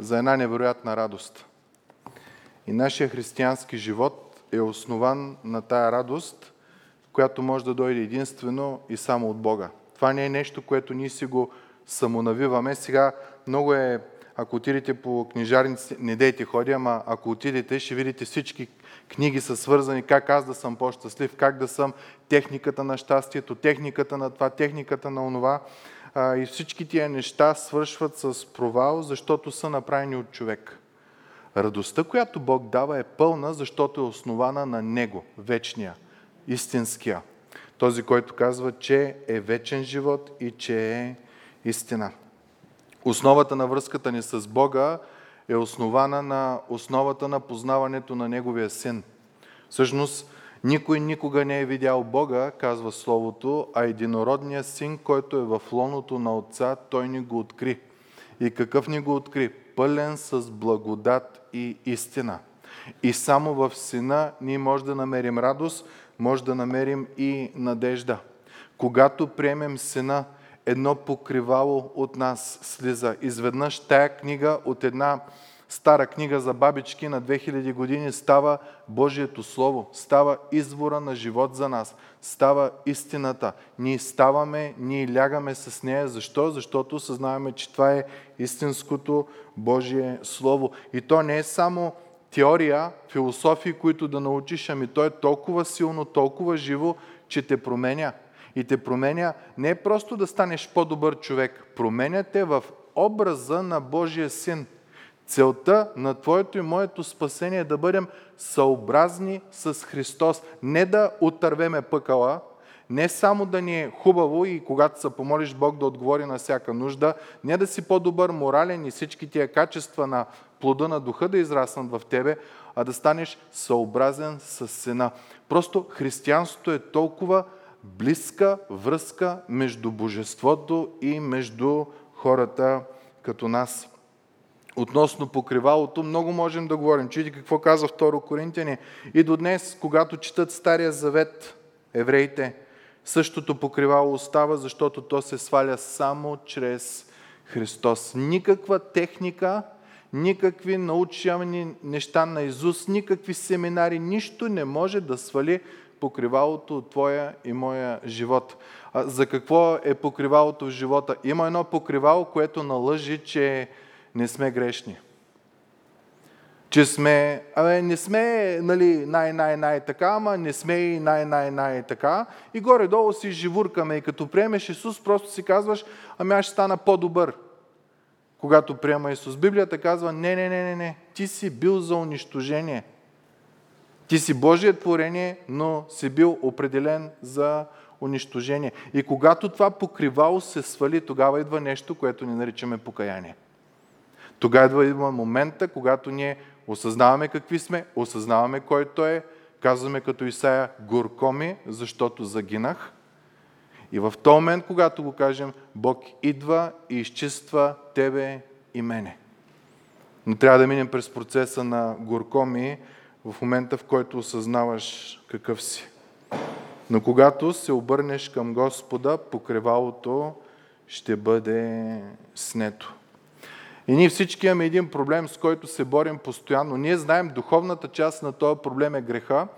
за една невероятна радост. И нашия християнски живот е основан на тая радост, която може да дойде единствено и само от Бога. Това не е нещо, което ние си го самонавиваме. Сега много е, ако отидете по книжарници, не дейте ходи, ама ако отидете, ще видите всички книги са свързани как аз да съм по-щастлив, как да съм техниката на щастието, техниката на това, техниката на онова. И всички тия неща свършват с провал, защото са направени от човек. Радостта, която Бог дава е пълна, защото е основана на Него, вечния, истинския. Този, който казва, че е вечен живот и че е истина. Основата на връзката ни с Бога е основана на основата на познаването на Неговия Син. Всъщност, никой никога не е видял Бога, казва Словото, а единородният син, който е в лоното на Отца, той ни го откри. И какъв ни го откри? Пълен с благодат и истина. И само в Сина ние може да намерим радост, може да намерим и надежда. Когато приемем Сина, едно покривало от нас слиза. Изведнъж тая книга от една стара книга за бабички на 2000 години става Божието Слово, става извора на живот за нас, става истината. Ние ставаме, ние лягаме с нея. Защо? Защото съзнаваме, че това е истинското Божие Слово. И то не е само теория, философии, които да научиш, ами то е толкова силно, толкова живо, че те променя. И те променя не просто да станеш по-добър човек, променя те в образа на Божия син – Целта на Твоето и моето спасение е да бъдем съобразни с Христос. Не да отървеме пъкала, не само да ни е хубаво и когато се помолиш Бог да отговори на всяка нужда, не да си по-добър морален и всички тия качества на плода на духа да израснат в тебе, а да станеш съобразен с сена. Просто християнството е толкова близка връзка между божеството и между хората като нас относно покривалото, много можем да говорим. Чуйте какво казва 2 Коринтияни. И до днес, когато четат Стария Завет, евреите, същото покривало остава, защото то се сваля само чрез Христос. Никаква техника, никакви научавани неща на Изус, никакви семинари, нищо не може да свали покривалото от твоя и моя живот. А за какво е покривалото в живота? Има едно покривало, което налъжи, че не сме грешни. Че сме, абе, не сме нали, най-най-най така, ама не сме и най-най-най така. И горе-долу си живуркаме. И като приемеш Исус, просто си казваш, ами аз ще стана по-добър. Когато приема Исус. Библията казва, не, не, не, не, не. Ти си бил за унищожение. Ти си Божие творение, но си бил определен за унищожение. И когато това покривало се свали, тогава идва нещо, което ни наричаме покаяние. Тогава идва момента, когато ние осъзнаваме какви сме, осъзнаваме кой Той е, казваме като Исаия, горко ми, защото загинах. И в този момент, когато го кажем, Бог идва и изчиства тебе и мене. Но трябва да минем през процеса на горко ми в момента, в който осъзнаваш какъв си. Но когато се обърнеш към Господа, покревалото ще бъде снето. И ние всички имаме един проблем, с който се борим постоянно. Ние знаем, духовната част на този проблем е греха,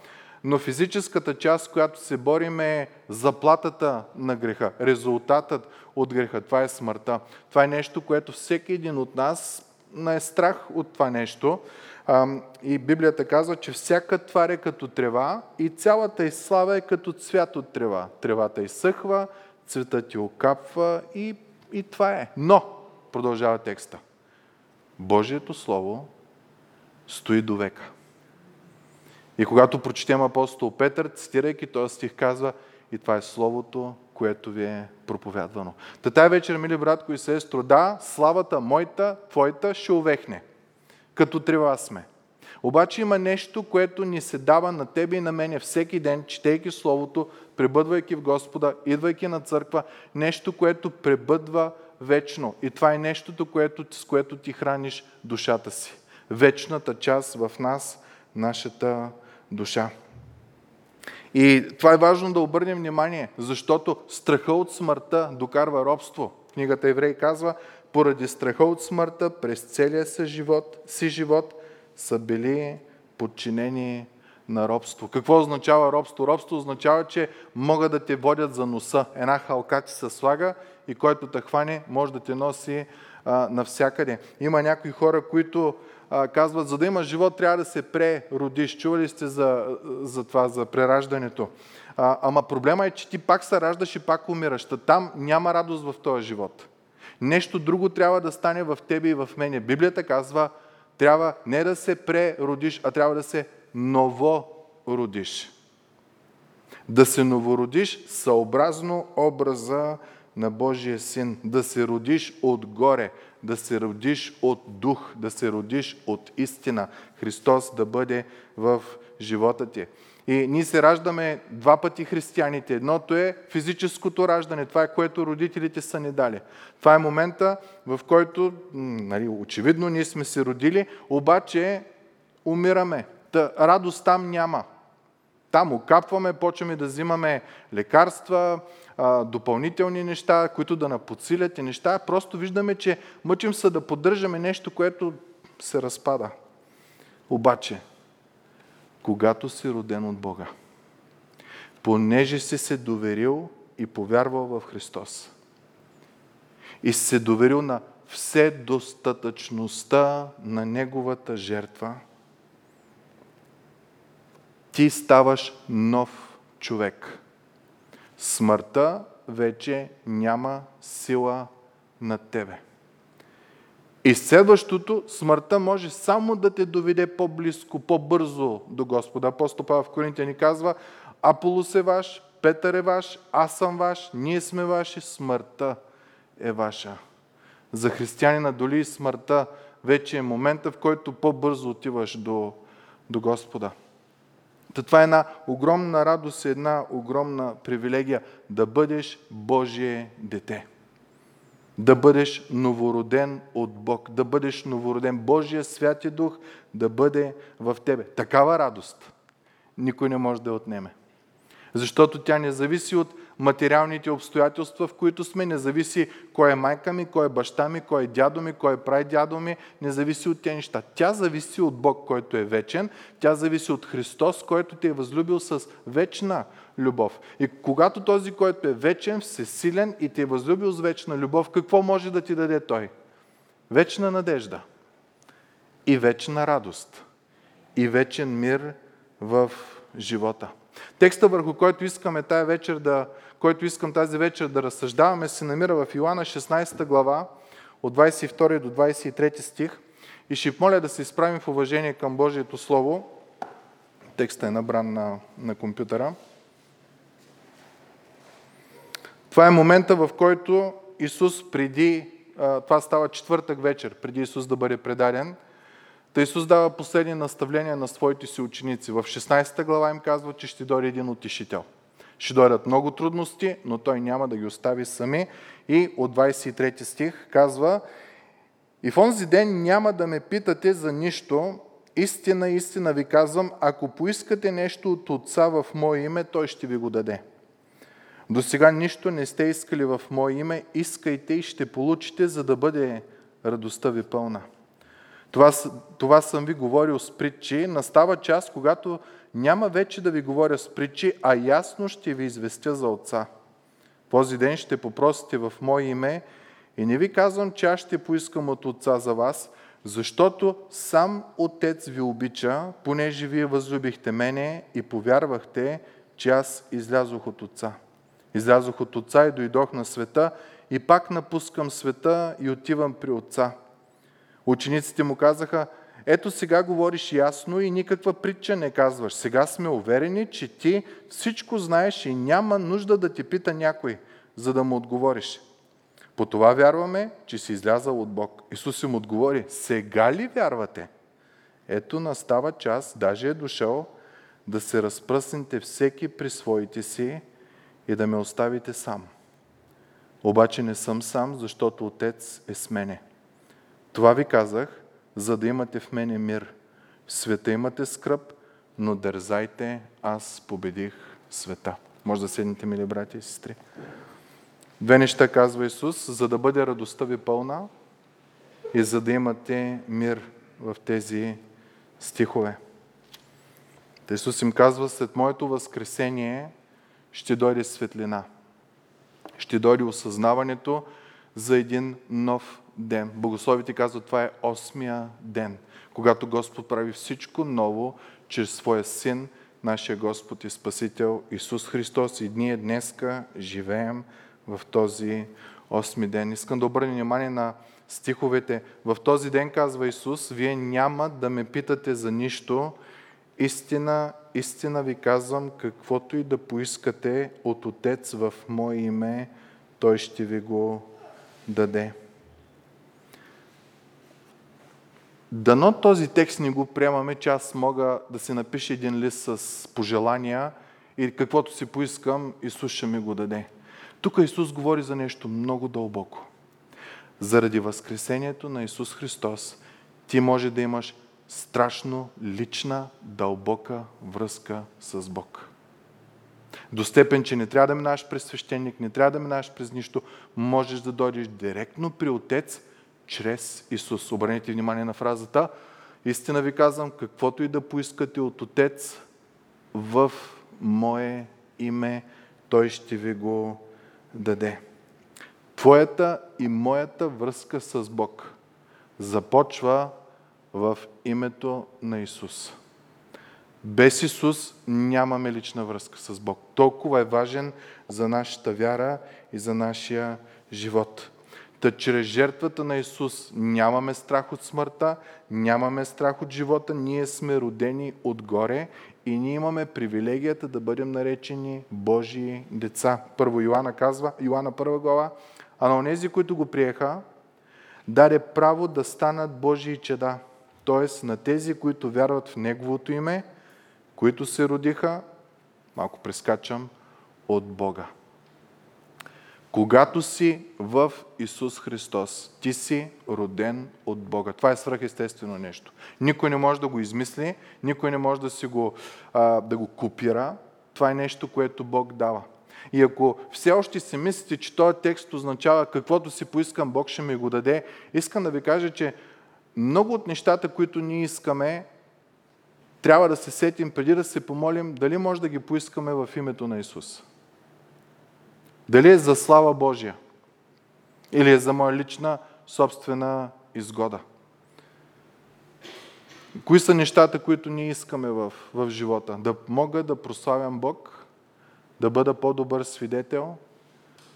но физическата част, която се борим е заплатата на греха, резултатът от греха. Това е смъртта. Това е нещо, което всеки един от нас е страх от това нещо. И Библията казва, че всяка твар е като трева и цялата слава е като цвят от трева. Тревата изсъхва, цветът ти окапва и, и това е. Но, продължава текста, Божието Слово стои до века. И когато прочетем апостол Петър, цитирайки този стих, казва и това е Словото, което ви е проповядвано. Та тази вечер, мили братко и сестро, да, славата моята, твоята ще увехне. Като трева сме. Обаче има нещо, което ни се дава на тебе и на мене всеки ден, четейки Словото, пребъдвайки в Господа, идвайки на църква, нещо, което пребъдва вечно. И това е нещото, което, с което ти храниш душата си. Вечната част в нас, нашата душа. И това е важно да обърнем внимание, защото страха от смъртта докарва робство. Книгата Еврей казва, поради страха от смъртта през целия си живот, си живот са били подчинени на робство. Какво означава робство? Робство означава, че могат да те водят за носа. Една халка ти се слага и който те хване, може да те носи а, навсякъде. Има някои хора, които а, казват, за да има живот, трябва да се преродиш. Чували сте за, за това, за прераждането? А, ама проблема е, че ти пак се раждаш и пак умираш. Там няма радост в този живот. Нещо друго трябва да стане в тебе и в мене. Библията казва, трябва не да се преродиш, а трябва да се новородиш. Да се новородиш съобразно образа на Божия син. Да се родиш отгоре, да се родиш от дух, да се родиш от истина. Христос да бъде в живота ти. И ние се раждаме два пъти християните. Едното е физическото раждане. Това е което родителите са ни дали. Това е момента, в който, нали, очевидно, ние сме се родили, обаче умираме. Та, радост там няма. Там окапваме, почваме да взимаме лекарства, допълнителни неща, които да наподсилят и неща. Просто виждаме, че мъчим се да поддържаме нещо, което се разпада. Обаче, когато си роден от Бога. Понеже си се доверил и повярвал в Христос. И се доверил на вседостатъчността на Неговата жертва, ти ставаш нов човек. Смъртта вече няма сила над тебе. И следващото, смъртта може само да те доведе по-близко, по-бързо до Господа. Апостол Павел в Коринтия ни казва, Аполос е ваш, Петър е ваш, аз съм ваш, ние сме ваши, смъртта е ваша. За християнина доли и смъртта вече е момента, в който по-бързо отиваш до, до Господа. Та това е една огромна радост, една огромна привилегия да бъдеш Божие дете да бъдеш новороден от Бог, да бъдеш новороден. Божия Святи Дух да бъде в тебе. Такава радост никой не може да отнеме. Защото тя не зависи от материалните обстоятелства, в които сме, не зависи кой е майка ми, кой е баща ми, кой е дядо ми, кой е прай дядо ми, не зависи от тези неща. Тя зависи от Бог, който е вечен, тя зависи от Христос, който те е възлюбил с вечна любов. И когато този, който е вечен, всесилен и те е възлюбил с вечна любов, какво може да ти даде Той? Вечна надежда и вечна радост и вечен мир в живота. Текста, върху който искаме тая вечер да, който искам тази вечер да разсъждаваме, се намира в Йоанна 16 глава, от 22 до 23 стих. И ще моля да се изправим в уважение към Божието Слово. Текстът е набран на, на компютъра. Това е момента, в който Исус преди, това става четвъртък вечер, преди Исус да бъде предаден, Та Исус дава последни наставления на своите си ученици. В 16 глава им казва, че ще дойде един утешител. Ще дойдат много трудности, но той няма да ги остави сами. И от 23 стих казва, и в онзи ден няма да ме питате за нищо, истина, истина ви казвам, ако поискате нещо от Отца в Мое име, Той ще ви го даде. До сега нищо не сте искали в Мое име, искайте и ще получите, за да бъде радостта ви пълна. Това, това съм ви говорил с притчи. Настава час, когато няма вече да ви говоря с притчи, а ясно ще ви известя за Отца. Този ден ще попросите в Мое име и не ви казвам, че аз ще поискам от Отца за вас, защото сам Отец ви обича, понеже вие възлюбихте мене и повярвахте, че аз излязох от Отца. Излязох от Отца и дойдох на света и пак напускам света и отивам при Отца. Учениците му казаха, ето сега говориш ясно и никаква притча не казваш. Сега сме уверени, че ти всичко знаеш и няма нужда да ти пита някой, за да му отговориш. По това вярваме, че си излязал от Бог. Исус им отговори, сега ли вярвате? Ето настава час, даже е дошъл, да се разпръснете всеки при своите си и да ме оставите сам. Обаче не съм сам, защото Отец е с мене. Това ви казах, за да имате в мене мир. В света имате скръп, но дързайте, аз победих света. Може да седнете, мили брати и сестри. Две неща казва Исус, за да бъде радостта ви пълна, и за да имате мир в тези стихове. Исус им казва, след моето възкресение ще дойде светлина. Ще дойде осъзнаването за един нов ден. Богословите казват, това е осмия ден, когато Господ прави всичко ново чрез Своя Син, нашия Господ и Спасител Исус Христос. И ние днеска живеем в този осми ден. Искам да обърна внимание на стиховете. В този ден, казва Исус, вие няма да ме питате за нищо. Истина, истина ви казвам, каквото и да поискате от Отец в Мое име, Той ще ви го даде. Дано този текст не го приемаме, че аз мога да си напиша един лист с пожелания и каквото си поискам, Исус ще ми го даде. Тук Исус говори за нещо много дълбоко. Заради възкресението на Исус Христос, ти може да имаш страшно лична, дълбока връзка с Бог. До степен, че не трябва да минаш през свещеник, не трябва да минаш през нищо, можеш да дойдеш директно при Отец чрез Исус. Обърнете внимание на фразата. Истина ви казвам, каквото и да поискате от Отец в Мое име, Той ще ви го даде. Твоята и моята връзка с Бог започва в името на Исус. Без Исус нямаме лична връзка с Бог. Толкова е важен за нашата вяра и за нашия живот. Та чрез жертвата на Исус нямаме страх от смъртта, нямаме страх от живота, ние сме родени отгоре и ние имаме привилегията да бъдем наречени Божии деца. Първо Йоанна казва, Йоанна първа глава, а на онези, които го приеха, даде право да станат Божии чеда, т.е. на тези, които вярват в Неговото име, които се родиха, малко прескачам, от Бога. Когато си в Исус Христос, ти си роден от Бога. Това е свръхестествено нещо. Никой не може да го измисли, никой не може да, си го, а, да го копира. Това е нещо, което Бог дава. И ако все още си мислите, че този текст означава каквото си поискам, Бог ще ми го даде, искам да ви кажа, че много от нещата, които ние искаме, трябва да се сетим преди да се помолим, дали може да ги поискаме в името на Исус. Дали е за слава Божия или е за моя лична собствена изгода. Кои са нещата, които ние искаме в, в живота? Да мога да прославям Бог, да бъда по-добър свидетел,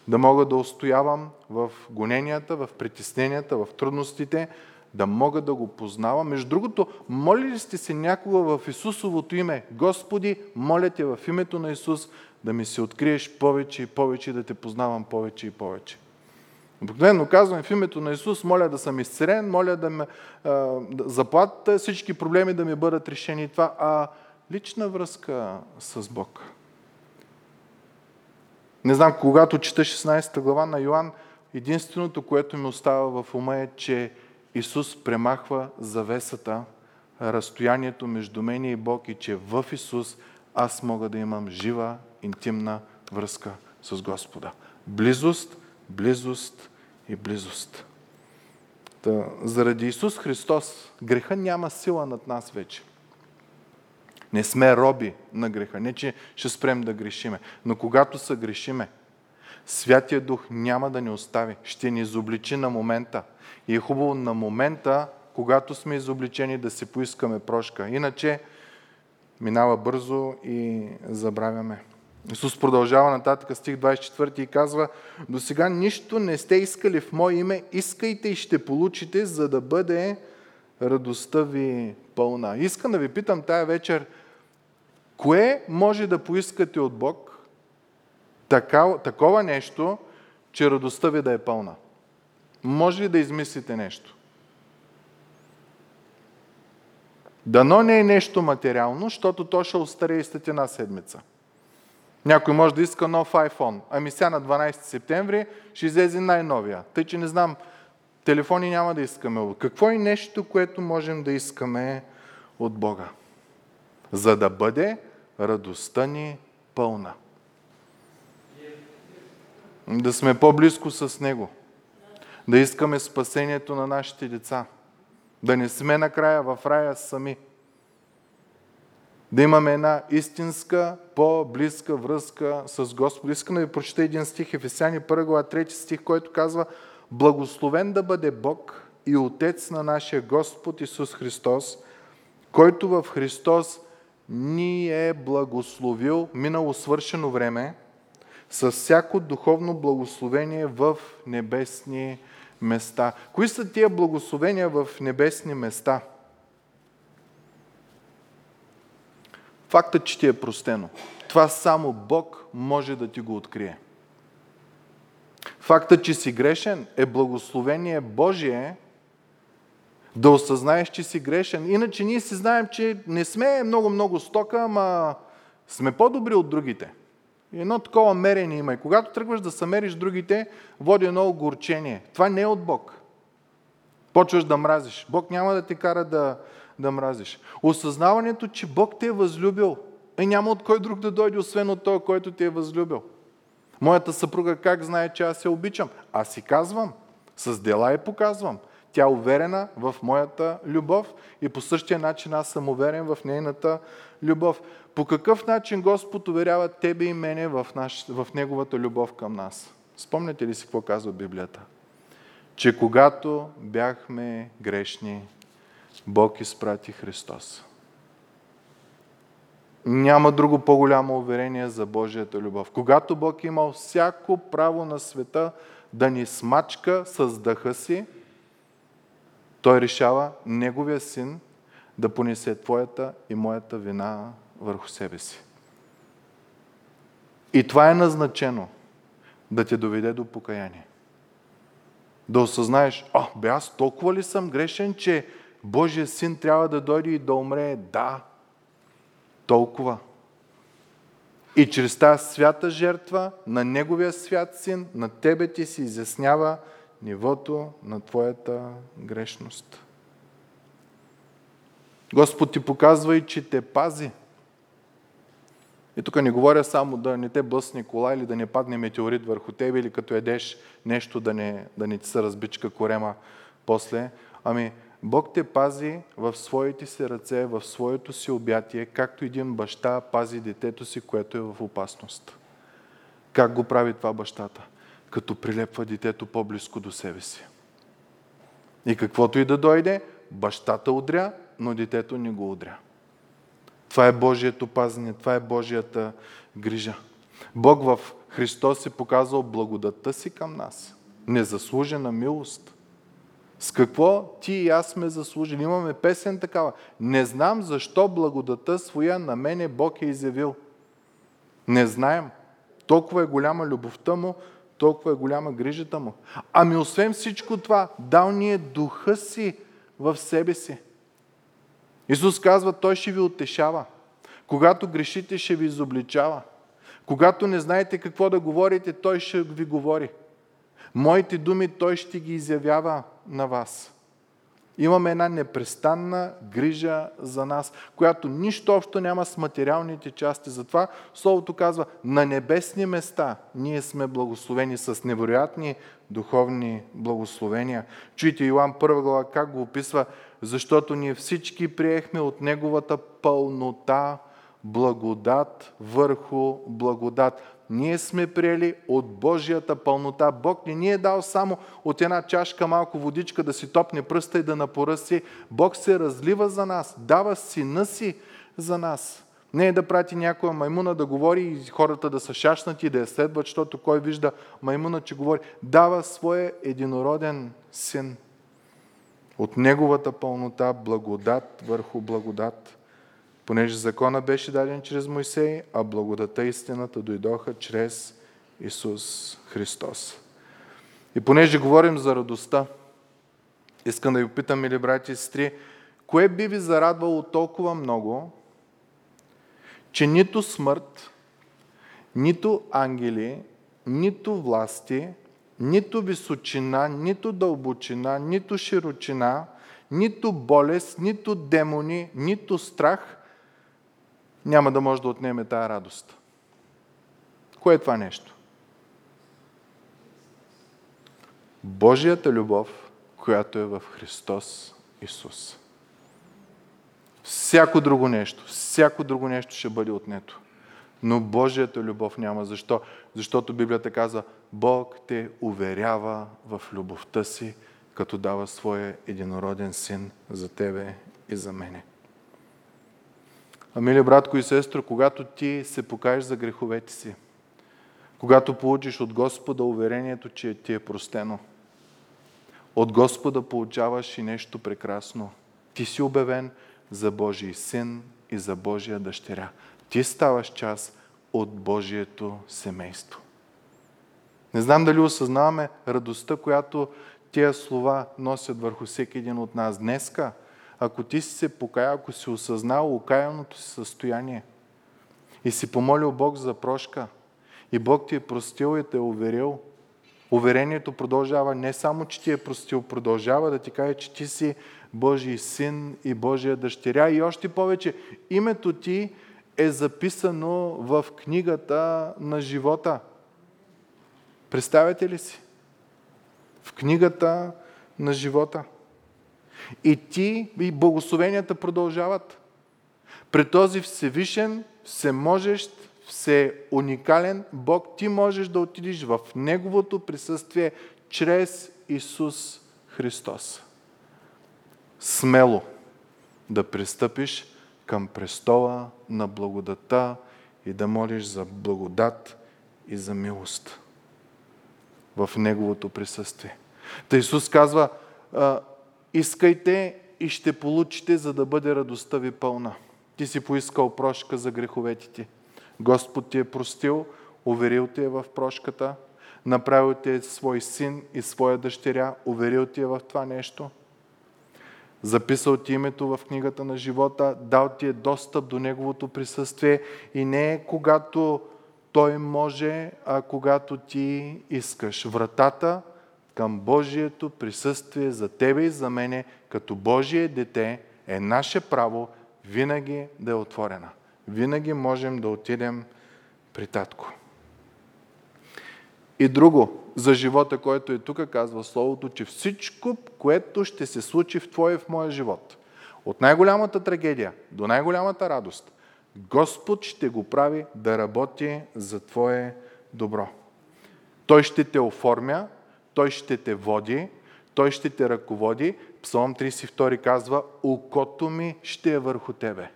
да мога да устоявам в гоненията, в притесненията, в трудностите, да мога да го познавам. Между другото, моли ли сте се някога в Исусовото име? Господи, моля те в името на Исус да ми се откриеш повече и повече, да те познавам повече и повече. Обикновено казвам в името на Исус, моля да съм изцерен, моля да ме заплатите, всички проблеми да ми бъдат решени това, а лична връзка с Бог. Не знам, когато чета 16 глава на Йоанн, единственото, което ми остава в ума е, че Исус премахва завесата, разстоянието между мен и Бог и че в Исус аз мога да имам жива, интимна връзка с Господа. Близост, близост и близост. Та, заради Исус Христос греха няма сила над нас вече. Не сме роби на греха. Не, че ще спрем да грешиме. Но когато са грешиме, Святия Дух няма да ни остави. Ще ни изобличи на момента. И е хубаво на момента, когато сме изобличени, да си поискаме прошка. Иначе минава бързо и забравяме. Исус продължава нататък стих 24 и казва До сега нищо не сте искали в Мое име, искайте и ще получите, за да бъде радостта ви пълна. Искам да ви питам тая вечер, кое може да поискате от Бог така, такова нещо, че радостта ви да е пълна? Може ли да измислите нещо? Дано не е нещо материално, защото то ще остарее след една седмица. Някой може да иска нов iPhone. Ами сега на 12 септември ще излезе най-новия. Тъй, че не знам, телефони няма да искаме. Какво е нещо, което можем да искаме от Бога? За да бъде радостта ни пълна. Да сме по-близко с Него. Да искаме спасението на нашите деца. Да не сме накрая в рая сами. Да имаме една истинска, по-близка връзка с Господ. Искам да ви прочета един стих, Ефесяни 1 глава 3 стих, който казва Благословен да бъде Бог и Отец на нашия Господ Исус Христос, който в Христос ни е благословил минало свършено време с всяко духовно благословение в небесни места. Кои са тия благословения в небесни места? Фактът, че ти е простено. Това само Бог може да ти го открие. Фактът, че си грешен е благословение Божие, да осъзнаеш, че си грешен. Иначе ние си знаем, че не сме много-много стока, ама сме по-добри от другите. И едно такова мерение има. И когато тръгваш да съмериш другите, води едно огорчение. Това не е от Бог. Почваш да мразиш. Бог няма да те кара да, да мразиш. Осъзнаването, че Бог те е възлюбил, е няма от кой друг да дойде, освен от този, който те е възлюбил. Моята съпруга как знае, че аз се обичам? Аз си казвам. С дела и показвам. Тя е уверена в моята любов и по същия начин аз съм уверен в нейната любов. По какъв начин Господ уверява тебе и мене в, наш, в Неговата любов към нас? Спомняте ли си какво казва Библията? Че когато бяхме грешни, Бог изпрати Христос. Няма друго по-голямо уверение за Божията любов. Когато Бог е имал всяко право на света да ни смачка с дъха си, той решава Неговия син да понесе твоята и моята вина върху себе си. И това е назначено да те доведе до покаяние. Да осъзнаеш, а, бе аз толкова ли съм грешен, че Божия син трябва да дойде и да умре? Да, толкова. И чрез тази свята жертва на Неговия свят син, на тебе ти се изяснява нивото на твоята грешност. Господ ти показва и, че те пази. И тук не говоря само да не те блъсне кола или да не падне метеорит върху тебе или като едеш нещо да не, да не ти се разбичка корема после. Ами Бог те пази в своите си ръце, в своето си обятие, както един баща пази детето си, което е в опасност. Как го прави това бащата? Като прилепва детето по-близко до себе си. И каквото и да дойде, бащата удря, но детето не го удря. Това е Божието пазене, това е Божията грижа. Бог в Христос е показал благодатта си към нас. Незаслужена милост. С какво ти и аз сме заслужили? Имаме песен такава. Не знам защо благодата своя на мене Бог е изявил. Не знаем. Толкова е голяма любовта му, толкова е голяма грижата му. Ами освен всичко това, дал ни е духа си в себе си. Исус казва, Той ще ви утешава. Когато грешите, ще ви изобличава. Когато не знаете какво да говорите, Той ще ви говори. Моите думи Той ще ги изявява на вас. Имаме една непрестанна грижа за нас, която нищо общо няма с материалните части. Затова Словото казва, на небесни места ние сме благословени с невероятни духовни благословения. Чуйте Иоанн 1 глава как го описва, защото ние всички приехме от Неговата пълнота благодат върху благодат. Ние сме приели от Божията пълнота. Бог не ни е дал само от една чашка малко водичка да си топне пръста и да напоръси. Бог се разлива за нас, дава сина си за нас. Не е да прати някоя маймуна да говори и хората да са шашнати, да я следват, защото кой вижда маймуна, че говори. Дава своя единороден син. От неговата пълнота благодат върху благодат понеже закона беше даден чрез Моисей, а благодата и истината дойдоха чрез Исус Христос. И понеже говорим за радостта, искам да ви питам, мили брати и сестри, кое би ви зарадвало толкова много, че нито смърт, нито ангели, нито власти, нито височина, нито дълбочина, нито широчина, нито болест, нито демони, нито страх няма да може да отнеме тая радост. Кое е това нещо? Божията любов, която е в Христос Исус. Всяко друго нещо, всяко друго нещо ще бъде отнето. Но Божията любов няма. Защо? Защото Библията казва, Бог те уверява в любовта си, като дава своя единороден син за тебе и за мене. Амили, братко и сестро, когато ти се покажеш за греховете си, когато получиш от Господа уверението, че ти е простено, от Господа получаваш и нещо прекрасно. Ти си обявен за Божий син и за Божия дъщеря. Ти ставаш част от Божието семейство. Не знам дали осъзнаваме радостта, която тия слова носят върху всеки един от нас. Днеска, ако ти си се покаял, ако си осъзнал окаяното си състояние и си помолил Бог за прошка, и Бог ти е простил и те е уверил, уверението продължава не само, че ти е простил, продължава да ти каже, че ти си Божий син и Божия дъщеря и още повече името ти е записано в книгата на живота. Представете ли си? В книгата на живота. И ти, и благословенията продължават. При този всевишен, всеможещ, все уникален Бог, ти можеш да отидеш в Неговото присъствие чрез Исус Христос. Смело да пристъпиш към престола на благодата и да молиш за благодат и за милост в Неговото присъствие. Та Исус казва, искайте и ще получите, за да бъде радостта ви пълна. Ти си поискал прошка за греховете ти. Господ ти е простил, уверил ти е в прошката, направил ти е свой син и своя дъщеря, уверил ти е в това нещо. Записал ти името в книгата на живота, дал ти е достъп до Неговото присъствие и не е когато Той може, а когато ти искаш. Вратата към Божието присъствие за тебе и за мене, като Божие дете, е наше право винаги да е отворена винаги можем да отидем при татко. И друго, за живота, който е тук, казва Словото, че всичко, което ще се случи в твоя и в моя живот, от най-голямата трагедия до най-голямата радост, Господ ще го прави да работи за твое добро. Той ще те оформя, Той ще те води, Той ще те ръководи. Псалом 32 казва, окото ми ще е върху тебе.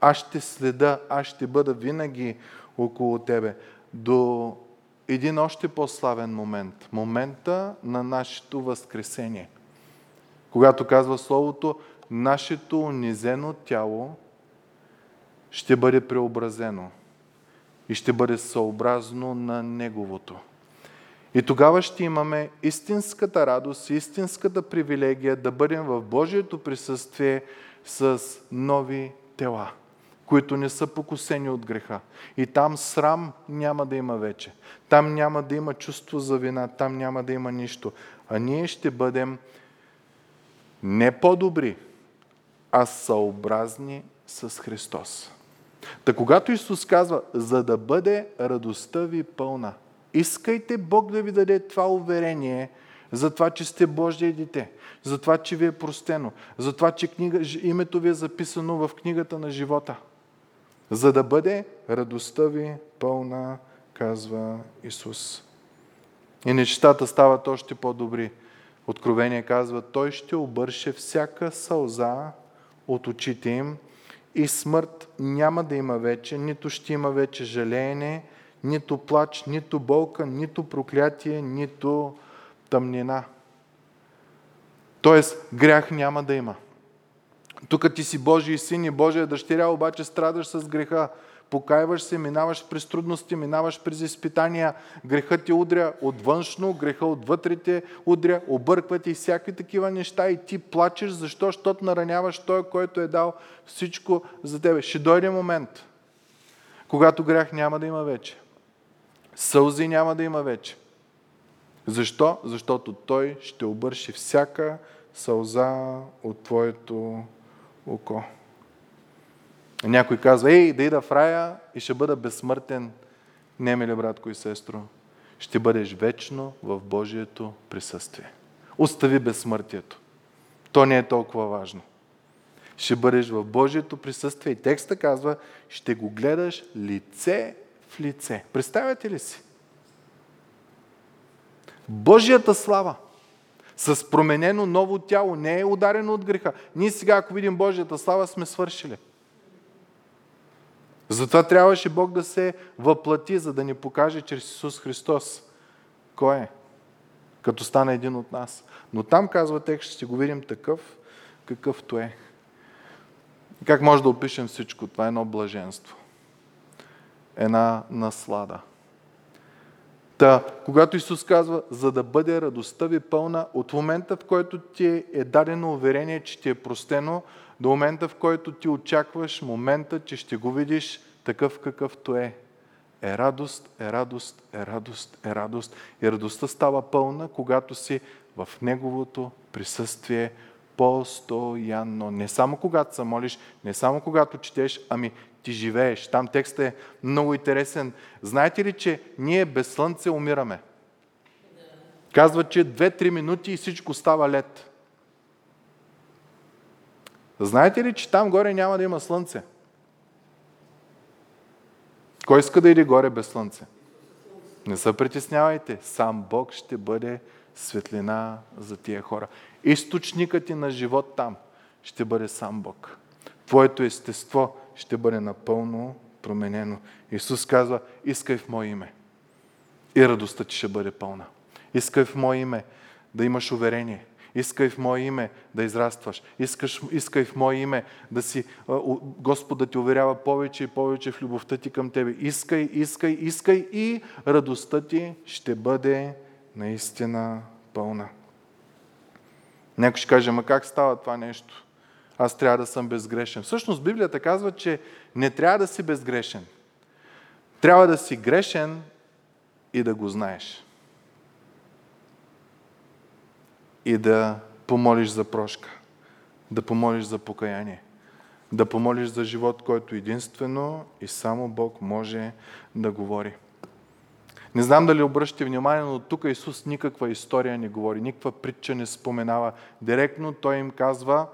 Аз ще следа, аз ще бъда винаги около тебе. До един още по-славен момент. Момента на нашето възкресение. Когато казва Словото, нашето унизено тяло ще бъде преобразено и ще бъде съобразно на Неговото. И тогава ще имаме истинската радост, истинската привилегия да бъдем в Божието присъствие с нови тела които не са покусени от греха. И там срам няма да има вече. Там няма да има чувство за вина, там няма да има нищо. А ние ще бъдем не по-добри, а съобразни с Христос. Та когато Исус казва, за да бъде радостта ви пълна, искайте Бог да ви даде това уверение, за това, че сте Божие дете, за това, че ви е простено, за това, че книга, името ви е записано в книгата на живота – за да бъде радостта ви пълна, казва Исус. И нещата стават още по-добри. Откровение казва, Той ще обърше всяка сълза от очите им и смърт няма да има вече, нито ще има вече жалеене, нито плач, нито болка, нито проклятие, нито тъмнина. Тоест, грях няма да има. Тук ти си Божий син и Божия дъщеря, обаче страдаш с греха. Покайваш се, минаваш през трудности, минаваш през изпитания. Грехът ти удря от външно, греха от вътрите удря, объркват и всякакви такива неща и ти плачеш, защо? Защото нараняваш Той, който е дал всичко за тебе. Ще дойде момент, когато грях няма да има вече. Сълзи няма да има вече. Защо? Защото Той ще обърши всяка сълза от твоето око. Някой казва, ей, да ида в рая и ще бъда безсмъртен. Не, мили братко и сестро. ще бъдеш вечно в Божието присъствие. Остави безсмъртието. То не е толкова важно. Ще бъдеш в Божието присъствие и текста казва, ще го гледаш лице в лице. Представяте ли си? Божията слава с променено ново тяло не е ударено от греха. Ние сега, ако видим Божията слава, сме свършили. Затова трябваше Бог да се въплати, за да ни покаже чрез Исус Христос. Кой е? Като стане един от нас. Но там, казва текст, ще го видим такъв, какъвто е. Как може да опишем всичко? Това е едно блаженство. Една наслада. Та, когато Исус казва, за да бъде радостта ви пълна, от момента в който ти е дадено уверение, че ти е простено, до момента в който ти очакваш момента, че ще го видиш такъв какъвто е. Е радост, е радост, е радост, е радост. И радостта става пълна, когато си в Неговото присъствие постоянно. Не само когато се молиш, не само когато четеш, ами ти живееш. Там текстът е много интересен. Знаете ли, че ние без слънце умираме? Казва, че 2-3 минути и всичко става лед. Знаете ли, че там горе няма да има слънце? Кой иска да иде горе без слънце? Не се притеснявайте. Сам Бог ще бъде светлина за тия хора. Източникът ти на живот там ще бъде сам Бог. Твоето естество ще бъде напълно променено. Исус казва, искай в Мое име. И радостта ти ще бъде пълна. Искай в Мое име да имаш уверение. Искай в Мое име да израстваш. Искаш, искай в Мое име да си, Господ да ти уверява повече и повече в любовта ти към Тебе. Искай, искай, искай и радостта ти ще бъде наистина пълна. Някой ще каже, ма как става това нещо? Аз трябва да съм безгрешен. Всъщност Библията казва, че не трябва да си безгрешен. Трябва да си грешен и да го знаеш. И да помолиш за прошка. Да помолиш за покаяние. Да помолиш за живот, който единствено и само Бог може да говори. Не знам дали обръщате внимание, но тук Исус никаква история не говори, никаква притча не споменава. Директно Той им казва,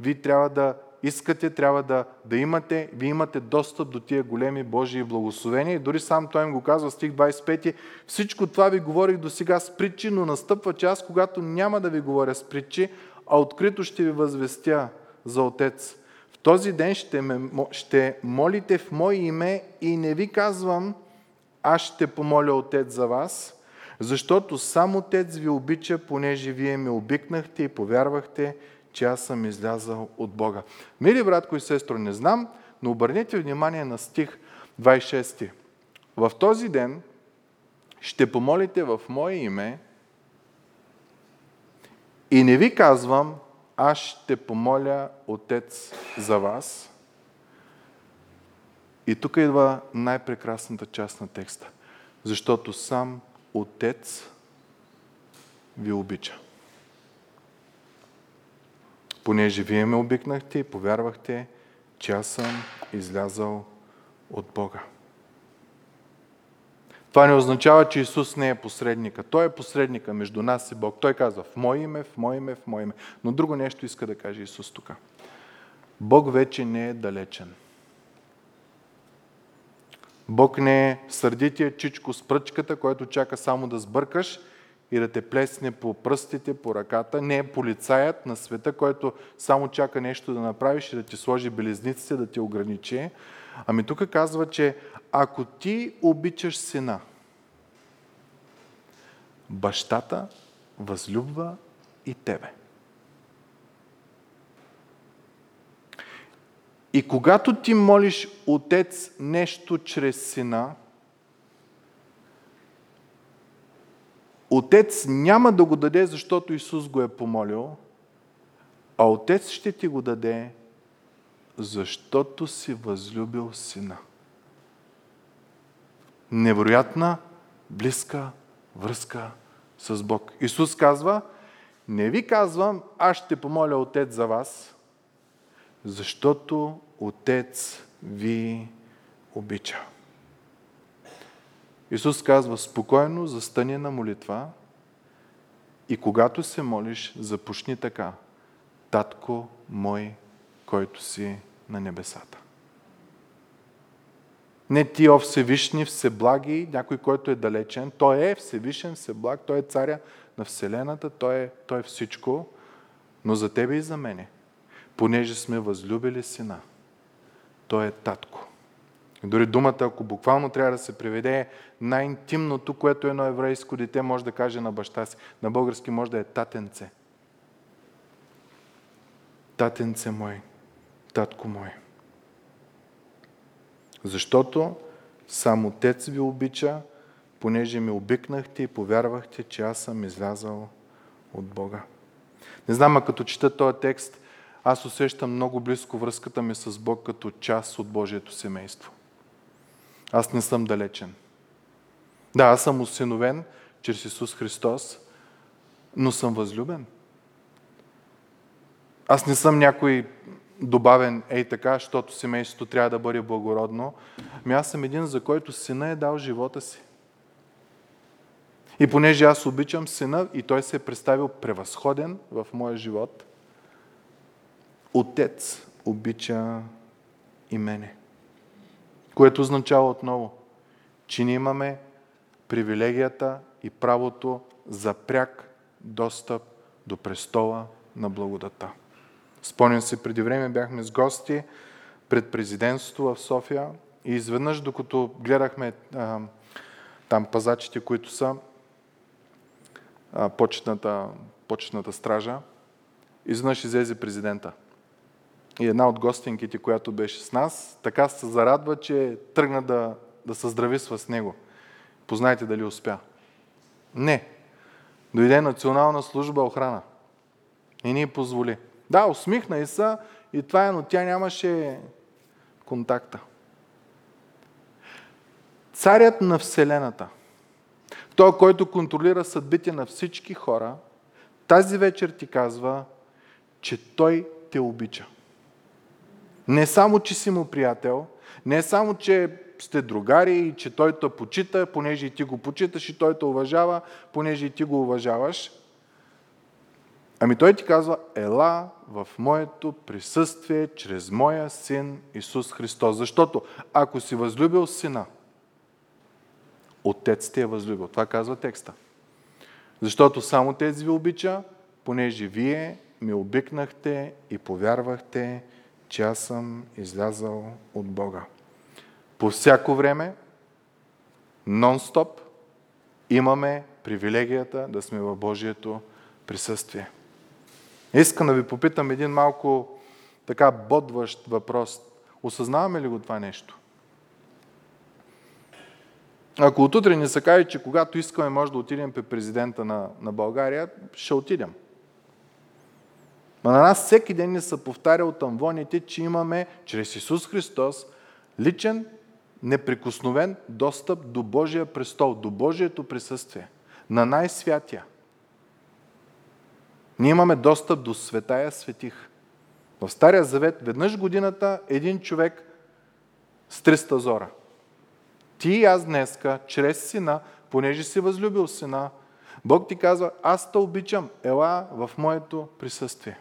вие трябва да искате, трябва да, да имате, вие имате достъп до тия големи Божии благословения. И дори сам Той им го казва, стих 25, всичко това ви говорих до сега с притчи, но настъпва час, когато няма да ви говоря с притчи, а открито ще ви възвестя за Отец. В този ден ще, ме, ще молите в Мое име и не ви казвам, аз ще помоля Отец за вас, защото сам Отец ви обича, понеже вие ме обикнахте и повярвахте, че аз съм излязал от Бога. Мили братко и сестро, не знам, но обърнете внимание на стих 26. В този ден ще помолите в Мое име и не ви казвам, аз ще помоля Отец за вас, и тук идва най-прекрасната част на текста. Защото сам Отец ви обича. Понеже вие ме обикнахте и повярвахте, че аз съм излязал от Бога. Това не означава, че Исус не е посредника. Той е посредника между нас и Бог. Той казва в Мое име, в Мое име, в Мое име. Но друго нещо иска да каже Исус тук. Бог вече не е далечен. Бог не е сърдития чичко с пръчката, който чака само да сбъркаш и да те плесне по пръстите, по ръката. Не е полицаят на света, който само чака нещо да направиш и да ти сложи белезниците, да ти ограничи. Ами тук казва, че ако ти обичаш сина, бащата възлюбва и тебе. И когато ти молиш Отец нещо чрез Сина, Отец няма да го даде, защото Исус го е помолил, а Отец ще ти го даде, защото си възлюбил Сина. Невероятна, близка връзка с Бог. Исус казва, не ви казвам, аз ще помоля Отец за вас, защото Отец ви обича. Исус казва, спокойно застани на молитва и когато се молиш, започни така. Татко мой, който си на небесата. Не ти, о Всевишни, Всеблаги, някой, който е далечен. Той е Всевишен, Всеблаг, Той е царя на Вселената, Той е, той е всичко, но за тебе и за мене, понеже сме възлюбили Сина, Той е Татко. Дори думата, ако буквално трябва да се преведе, най-интимното, което едно еврейско дете може да каже на баща си, на български може да е татенце. Татенце мой, татко мой. Защото сам Отец ви обича, понеже ми обикнахте и повярвахте, че аз съм излязал от Бога. Не знам, а като чета този текст, аз усещам много близко връзката ми с Бог като част от Божието семейство. Аз не съм далечен. Да, аз съм усиновен чрез Исус Христос, но съм възлюбен. Аз не съм някой добавен ей така, защото семейството трябва да бъде благородно. Ами аз съм един, за който сина е дал живота си. И понеже аз обичам сина и той се е представил превъзходен в моя живот, Отец обича и мене. Което означава отново, че ние имаме привилегията и правото за пряк достъп до престола на благодата. Спомням се, преди време бяхме с гости пред президентството в София и изведнъж, докато гледахме а, там пазачите, които са а, почетната, почетната стража, изведнъж излезе президента. И една от гостинките, която беше с нас, така се зарадва, че тръгна да, да се здрави с него. Познайте дали успя. Не. Дойде национална служба охрана. И ни позволи. Да, усмихна и са и това е, но тя нямаше контакта. Царят на Вселената, той, който контролира съдбите на всички хора, тази вечер ти казва, че той те обича. Не само, че си му приятел, не само, че сте другари и че той те почита, понеже и ти го почиташ и той те уважава, понеже и ти го уважаваш – Ами той ти казва, ела в моето присъствие чрез моя син Исус Христос. Защото ако си възлюбил сина, Отец те е възлюбил. Това казва текста. Защото само Отец ви обича, понеже вие ми обикнахте и повярвахте, че аз съм излязал от Бога. По всяко време, нон-стоп, имаме привилегията да сме в Божието присъствие. Искам да ви попитам един малко така бодващ въпрос. Осъзнаваме ли го това нещо? Ако отутре ни се каже, че когато искаме може да отидем при президента на, на България, ще отидем. Но на нас всеки ден ни се повтаря от амвоните, че имаме чрез Исус Христос личен, неприкосновен достъп до Божия престол, до Божието присъствие, на най-святия. Ние имаме достъп до светая светих. В Стария Завет веднъж годината един човек с 300 зора. Ти и аз днеска, чрез сина, понеже си възлюбил сина, Бог ти казва, аз те обичам, ела в моето присъствие.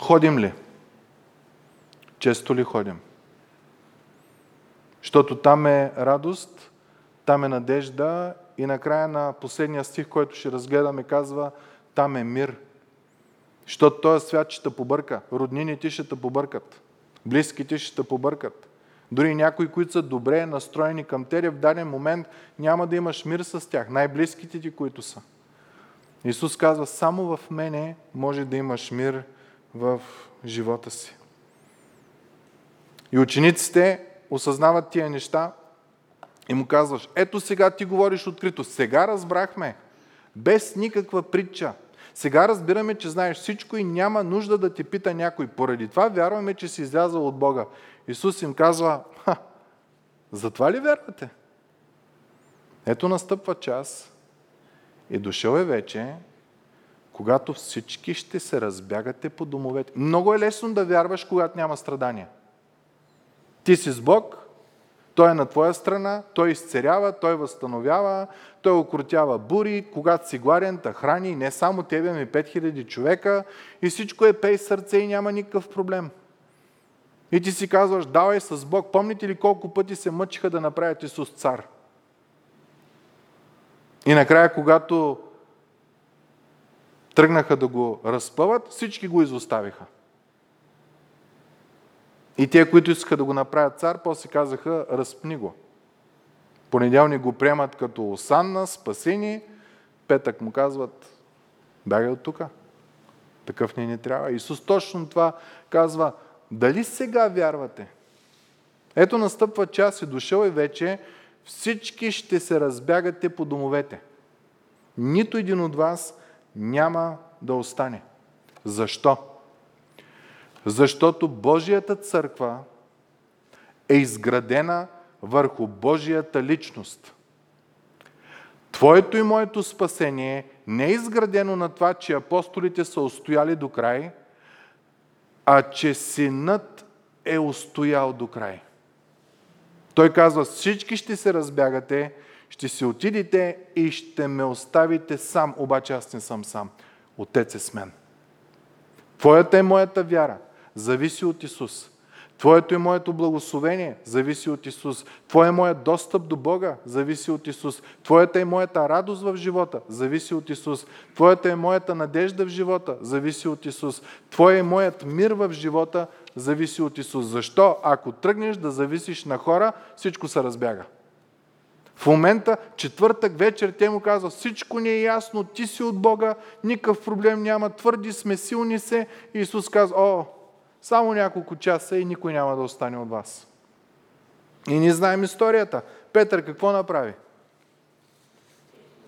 Ходим ли? Често ли ходим? Защото там е радост, там е надежда и накрая на последния стих, който ще разгледаме, казва, там е мир. Защото този свят ще те побърка. Роднините ще те побъркат. Близките ще те побъркат. Дори някои, които са добре настроени към тебе, в даден момент няма да имаш мир с тях. Най-близките ти, които са. Исус казва, само в мене може да имаш мир в живота си. И учениците осъзнават тия неща и му казваш, ето сега ти говориш открито, сега разбрахме, без никаква притча. Сега разбираме, че знаеш всичко и няма нужда да ти пита някой. Поради това вярваме, че си излязал от Бога. Исус им казва, Ха, затова ли вярвате? Ето настъпва час и дошъл е вече, когато всички ще се разбягате по домовете. Много е лесно да вярваш, когато няма страдания. Ти си с Бог, Той е на твоя страна, той изцерява, той възстановява, той окрутява бури, когато си гладен, та храни не само тебе, ами 5000 човека и всичко е пей сърце и няма никакъв проблем. И ти си казваш, давай с Бог. Помните ли колко пъти се мъчиха да направят Исус цар? И накрая, когато тръгнаха да го разпъват, всички го изоставиха. И те, които искаха да го направят цар, после казаха, разпни го. Понеделник го приемат като осанна, спасени, петък му казват, бягай от тук. Такъв ни не трябва. Исус точно това казва, дали сега вярвате? Ето настъпва час и дошъл е вече, всички ще се разбягате по домовете. Нито един от вас няма да остане. Защо? Защото Божията църква е изградена върху Божията личност. Твоето и моето спасение не е изградено на това, че апостолите са устояли до край, а че синът е устоял до край. Той казва, всички ще се разбягате, ще си отидете и ще ме оставите сам, обаче аз не съм сам. Отец е с мен. Твоята и моята вяра зависи от Исус. Твоето и моето благословение зависи от Исус. Твоя и моят достъп до Бога зависи от Исус. Твоята и моята радост в живота зависи от Исус. Твоята и моята надежда в живота зависи от Исус. Твоя и моят мир в живота зависи от Исус. Защо? Ако тръгнеш да зависиш на хора, всичко се разбяга. В момента, четвъртък вечер, те му казва, всичко ни е ясно, ти си от Бога, никакъв проблем няма, твърди сме, силни се. И Исус казва, о, само няколко часа и никой няма да остане от вас. И не знаем историята. Петър какво направи?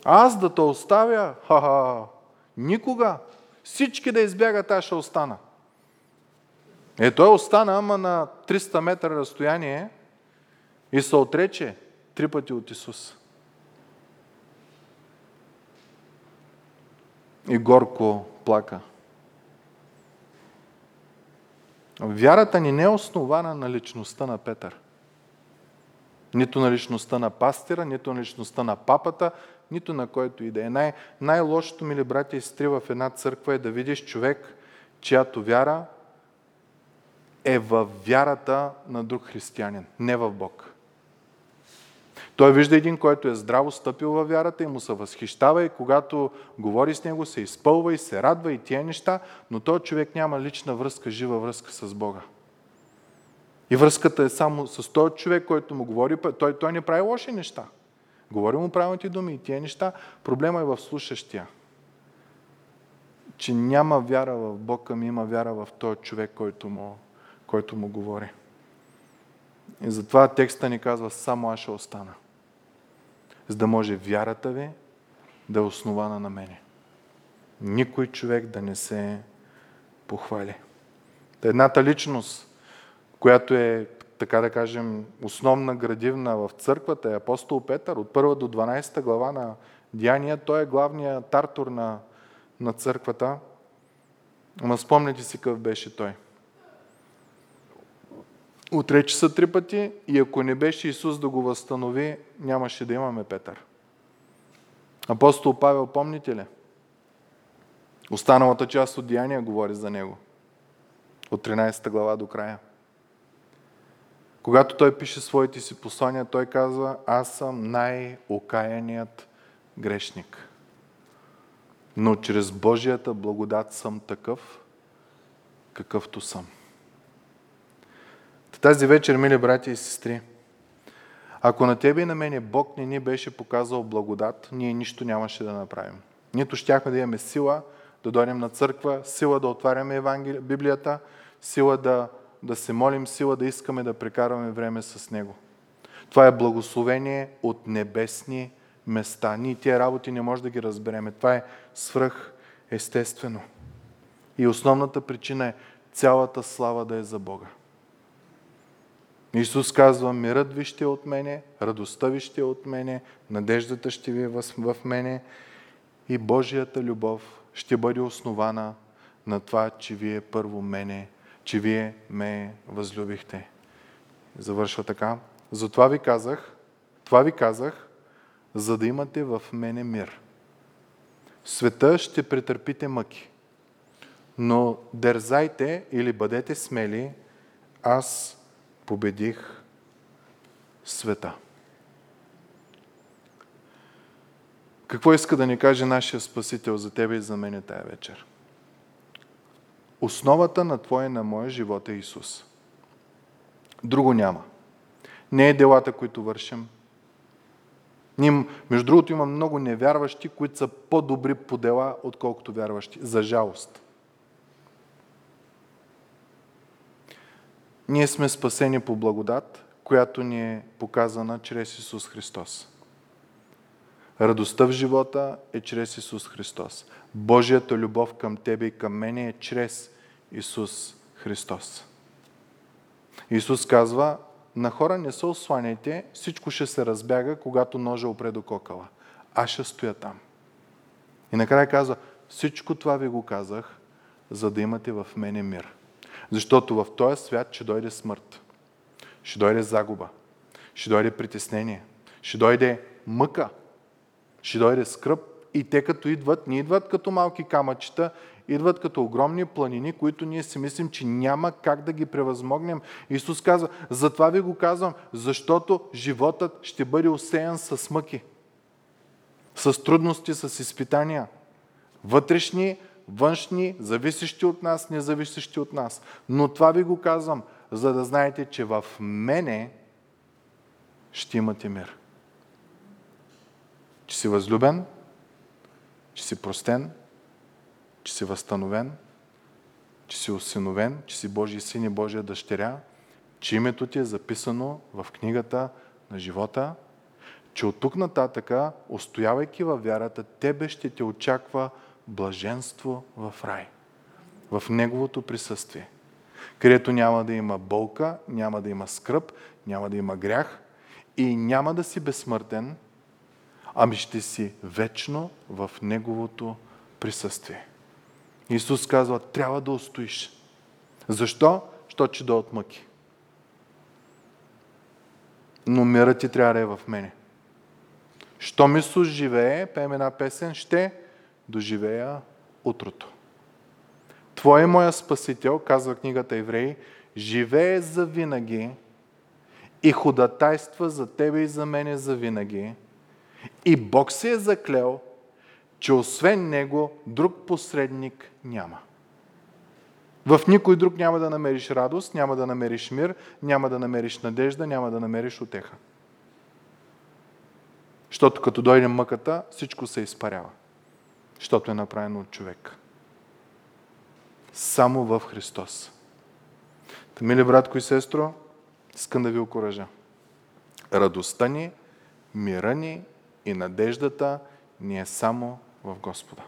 Аз да те оставя? Ха-ха! Никога! Всички да избягат, аз ще остана. Е, той остана, ама на 300 метра разстояние и се отрече три пъти от Исус. И горко плака. Вярата ни не е основана на личността на Петър. Нито на личността на пастира, нито на личността на папата, нито на който и да е. Най- най-лошото, мили брати и сестри, в една църква е да видиш човек, чиято вяра е в вярата на друг християнин, не в Бог. Той вижда един, който е здраво стъпил във вярата и му се възхищава и когато говори с него, се изпълва и се радва и тия неща, но той човек няма лична връзка, жива връзка с Бога. И връзката е само с този човек, който му говори, той, той не прави лоши неща. Говори му правилните думи и тия неща. Проблема е в слушащия. Че няма вяра в Бог, ами има вяра в този човек, който му, който му говори. И затова текста ни казва, само аз ще остана за да може вярата ви да е основана на мене. Никой човек да не се похвали. Едната личност, която е, така да кажем, основна градивна в църквата е апостол Петър. От 1 до 12 глава на Деяния, той е главният тартор на, на църквата. Ама спомняте си какъв беше той. Отрече са три пъти и ако не беше Исус да го възстанови, нямаше да имаме Петър. Апостол Павел, помните ли? Останалата част от Деяния говори за него. От 13 глава до края. Когато той пише своите си послания, той казва, аз съм най-окаяният грешник. Но чрез Божията благодат съм такъв, какъвто съм. Тази вечер, мили брати и сестри, ако на тебе и на мене Бог не ни беше показал благодат, ние нищо нямаше да направим. Нито щяхме да имаме сила да дойдем на църква, сила да отваряме Евангелие, Библията, сила да, да се молим, сила да искаме да прекарваме време с Него. Това е благословение от небесни места. Ние тия работи не може да ги разбереме. Това е свръх естествено. И основната причина е цялата слава да е за Бога. Исус казва, мирът ви ще е от мене, радостта ви ще е от мене, надеждата ще ви е в мене и Божията любов ще бъде основана на това, че вие първо мене, че вие ме възлюбихте. Завършва така. Затова ви казах, това ви казах, за да имате в мене мир. В света ще претърпите мъки, но дързайте или бъдете смели, аз победих света. Какво иска да ни каже нашия Спасител за тебе и за мене тая вечер? Основата на твоя и на моя живот е Исус. Друго няма. Не е делата, които вършим. Ние, между другото, има много невярващи, които са по-добри по дела, отколкото вярващи. За жалост. Ние сме спасени по благодат, която ни е показана чрез Исус Христос. Радостта в живота е чрез Исус Христос. Божията любов към тебе и към мене е чрез Исус Христос. Исус казва, на хора не се осланяйте, всичко ще се разбяга, когато ножа опре до кокала. Аз ще стоя там. И накрая казва, всичко това ви го казах, за да имате в мене мир. Защото в този свят ще дойде смърт. Ще дойде загуба. Ще дойде притеснение. Ще дойде мъка. Ще дойде скръп. И те като идват, не идват като малки камъчета, идват като огромни планини, които ние си мислим, че няма как да ги превъзмогнем. Исус казва, затова ви го казвам, защото животът ще бъде усеян с мъки, с трудности, с изпитания. Вътрешни, външни, зависещи от нас, независещи от нас. Но това ви го казвам, за да знаете, че в мене ще имате мир. Че си възлюбен, че си простен, че си възстановен, че си осиновен, че си Божий син и Божия дъщеря, че името ти е записано в книгата на живота, че от тук нататъка, устоявайки във вярата, тебе ще те очаква блаженство в рай, в Неговото присъствие, където няма да има болка, няма да има скръп, няма да има грях и няма да си безсмъртен, ами ще си вечно в Неговото присъствие. Исус казва, трябва да устоиш. Защо? Що че да отмъки. Но мирът ти трябва да е в мене. Щом Исус живее, пеем една песен, ще доживея утрото. Твой е моя Спасител, казва книгата Евреи, живее за винаги и ходатайства за тебе и за мене за винаги. И Бог се е заклел, че освен Него друг посредник няма. В никой друг няма да намериш радост, няма да намериш мир, няма да намериш надежда, няма да намериш отеха. Защото като дойде мъката, всичко се изпарява. Защото е направено от човек. Само в Христос. Та, мили братко и сестро, искам да ви окоръжа. Радостта ни, мира ни и надеждата ни е само в Господа.